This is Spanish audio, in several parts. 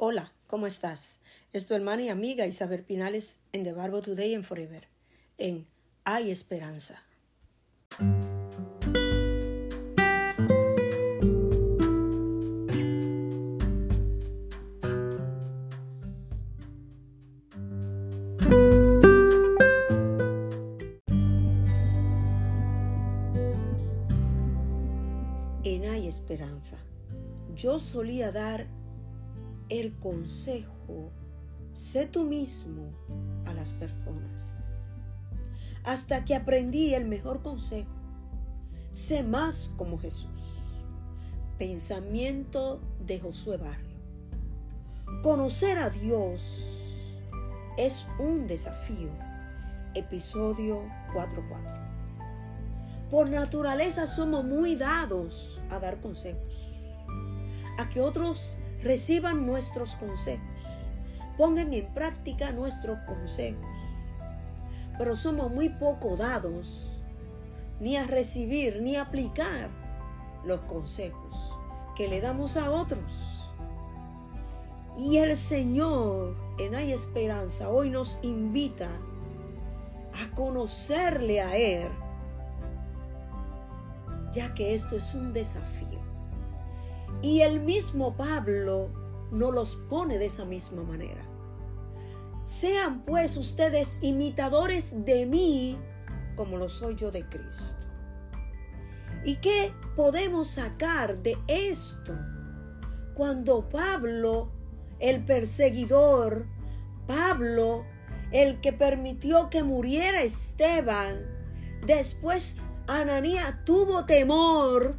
Hola, ¿cómo estás? Es tu hermana y amiga Isabel Pinales en The Barbo Today and Forever, en Hay Esperanza. En Hay Esperanza. Yo solía dar el consejo, sé tú mismo a las personas. Hasta que aprendí el mejor consejo, sé más como Jesús. Pensamiento de Josué Barrio. Conocer a Dios es un desafío. Episodio 4.4. Por naturaleza somos muy dados a dar consejos, a que otros reciban nuestros consejos, pongan en práctica nuestros consejos. Pero somos muy poco dados ni a recibir ni a aplicar los consejos que le damos a otros. Y el Señor en Hay Esperanza hoy nos invita a conocerle a Él, ya que esto es un desafío. Y el mismo Pablo no los pone de esa misma manera. Sean pues ustedes imitadores de mí como lo soy yo de Cristo. ¿Y qué podemos sacar de esto? Cuando Pablo, el perseguidor, Pablo, el que permitió que muriera Esteban, después Ananía tuvo temor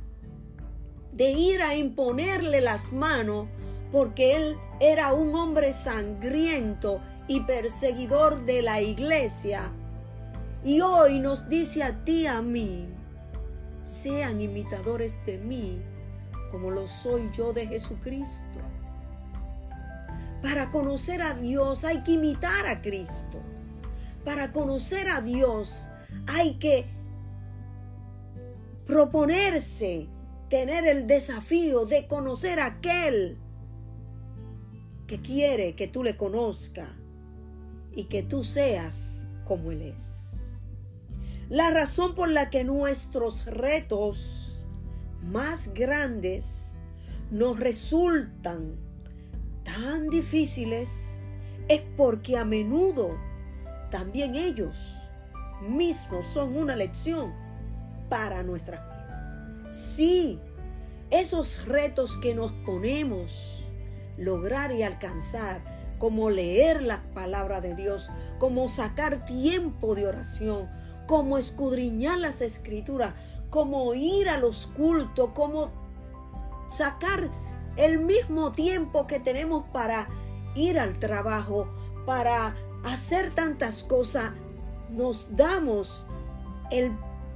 de ir a imponerle las manos porque él era un hombre sangriento y perseguidor de la iglesia. Y hoy nos dice a ti, a mí, sean imitadores de mí como lo soy yo de Jesucristo. Para conocer a Dios hay que imitar a Cristo. Para conocer a Dios hay que proponerse tener el desafío de conocer a aquel que quiere que tú le conozca y que tú seas como Él es. La razón por la que nuestros retos más grandes nos resultan tan difíciles es porque a menudo también ellos mismos son una lección para nuestras. Sí, esos retos que nos ponemos, lograr y alcanzar, como leer la palabra de Dios, como sacar tiempo de oración, como escudriñar las escrituras, como ir a los cultos, como sacar el mismo tiempo que tenemos para ir al trabajo, para hacer tantas cosas, nos damos el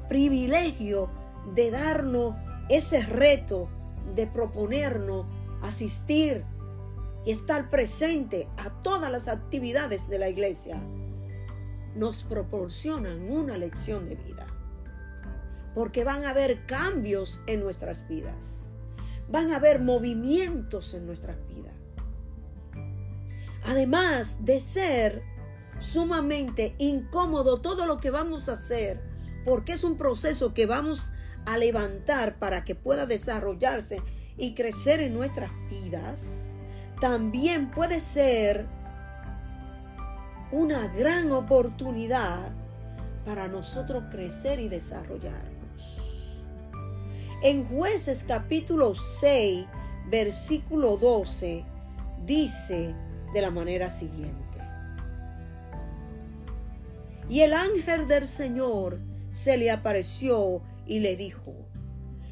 privilegio de darnos ese reto, de proponernos asistir y estar presente a todas las actividades de la iglesia, nos proporcionan una lección de vida. Porque van a haber cambios en nuestras vidas. Van a haber movimientos en nuestras vidas. Además de ser sumamente incómodo todo lo que vamos a hacer, porque es un proceso que vamos a levantar para que pueda desarrollarse y crecer en nuestras vidas, también puede ser una gran oportunidad para nosotros crecer y desarrollarnos. En jueces capítulo 6, versículo 12, dice de la manera siguiente. Y el ángel del Señor se le apareció y le dijo,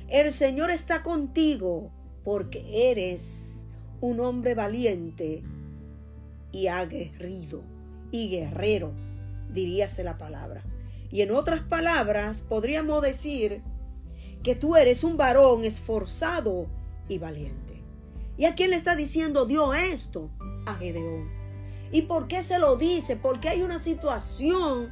el Señor está contigo porque eres un hombre valiente y aguerrido y guerrero, diríase la palabra. Y en otras palabras podríamos decir que tú eres un varón esforzado y valiente. ¿Y a quién le está diciendo Dios esto? A Gedeón. ¿Y por qué se lo dice? Porque hay una situación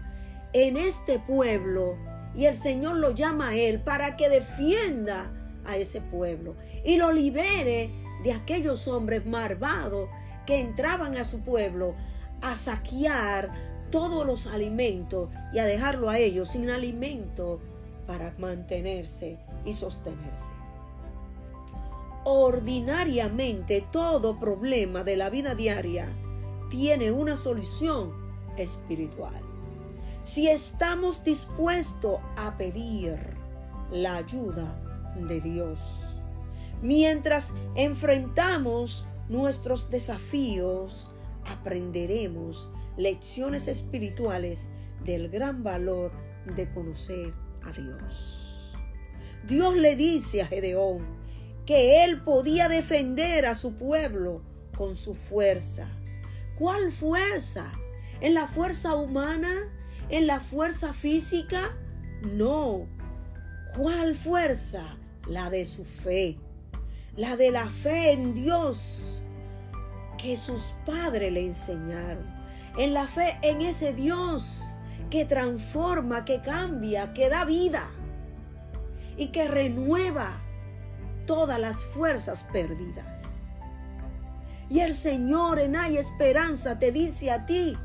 en este pueblo y el Señor lo llama a él para que defienda a ese pueblo y lo libere de aquellos hombres malvados que entraban a su pueblo a saquear todos los alimentos y a dejarlo a ellos sin alimento para mantenerse y sostenerse. Ordinariamente todo problema de la vida diaria tiene una solución espiritual. Si estamos dispuestos a pedir la ayuda de Dios. Mientras enfrentamos nuestros desafíos, aprenderemos lecciones espirituales del gran valor de conocer a Dios. Dios le dice a Gedeón que él podía defender a su pueblo con su fuerza. ¿Cuál fuerza? ¿En la fuerza humana? ¿En la fuerza física? No. ¿Cuál fuerza? La de su fe. La de la fe en Dios que sus padres le enseñaron. En la fe en ese Dios que transforma, que cambia, que da vida y que renueva todas las fuerzas perdidas. Y el Señor en Hay Esperanza te dice a ti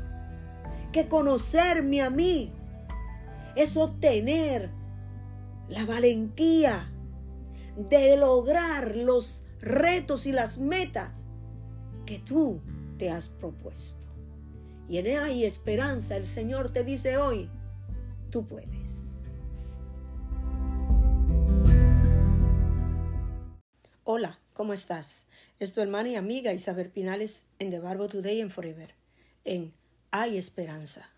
que conocerme a mí es obtener la valentía de lograr los retos y las metas que tú te has propuesto. Y en hay esperanza, el Señor te dice hoy, tú puedes. Hola, ¿cómo estás? Es tu hermana y amiga Isabel Pinales en The Barbo Today and Forever, en Hay Esperanza.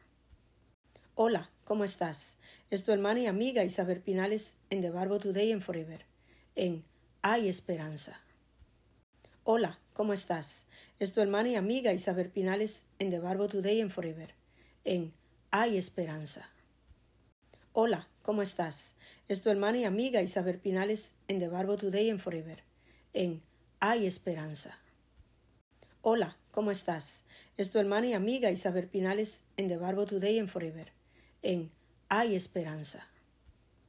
Hola, ¿cómo estás? Es tu hermana y amiga Isabel Pinales en The Barbo Today and Forever, en Hay Esperanza. Hola, ¿cómo estás? Es tu hermana y amiga Isabel Pinales en The Barbo Today and Forever, en Hay Esperanza. Hola, ¿cómo estás? Es tu hermana y amiga Isabel Pinales en The Barbo Today and Forever, en Hay Esperanza. Hola, ¿cómo estás? Es tu hermana y amiga Isabel Pinales en The Barbo Today and Forever, en Hay Esperanza.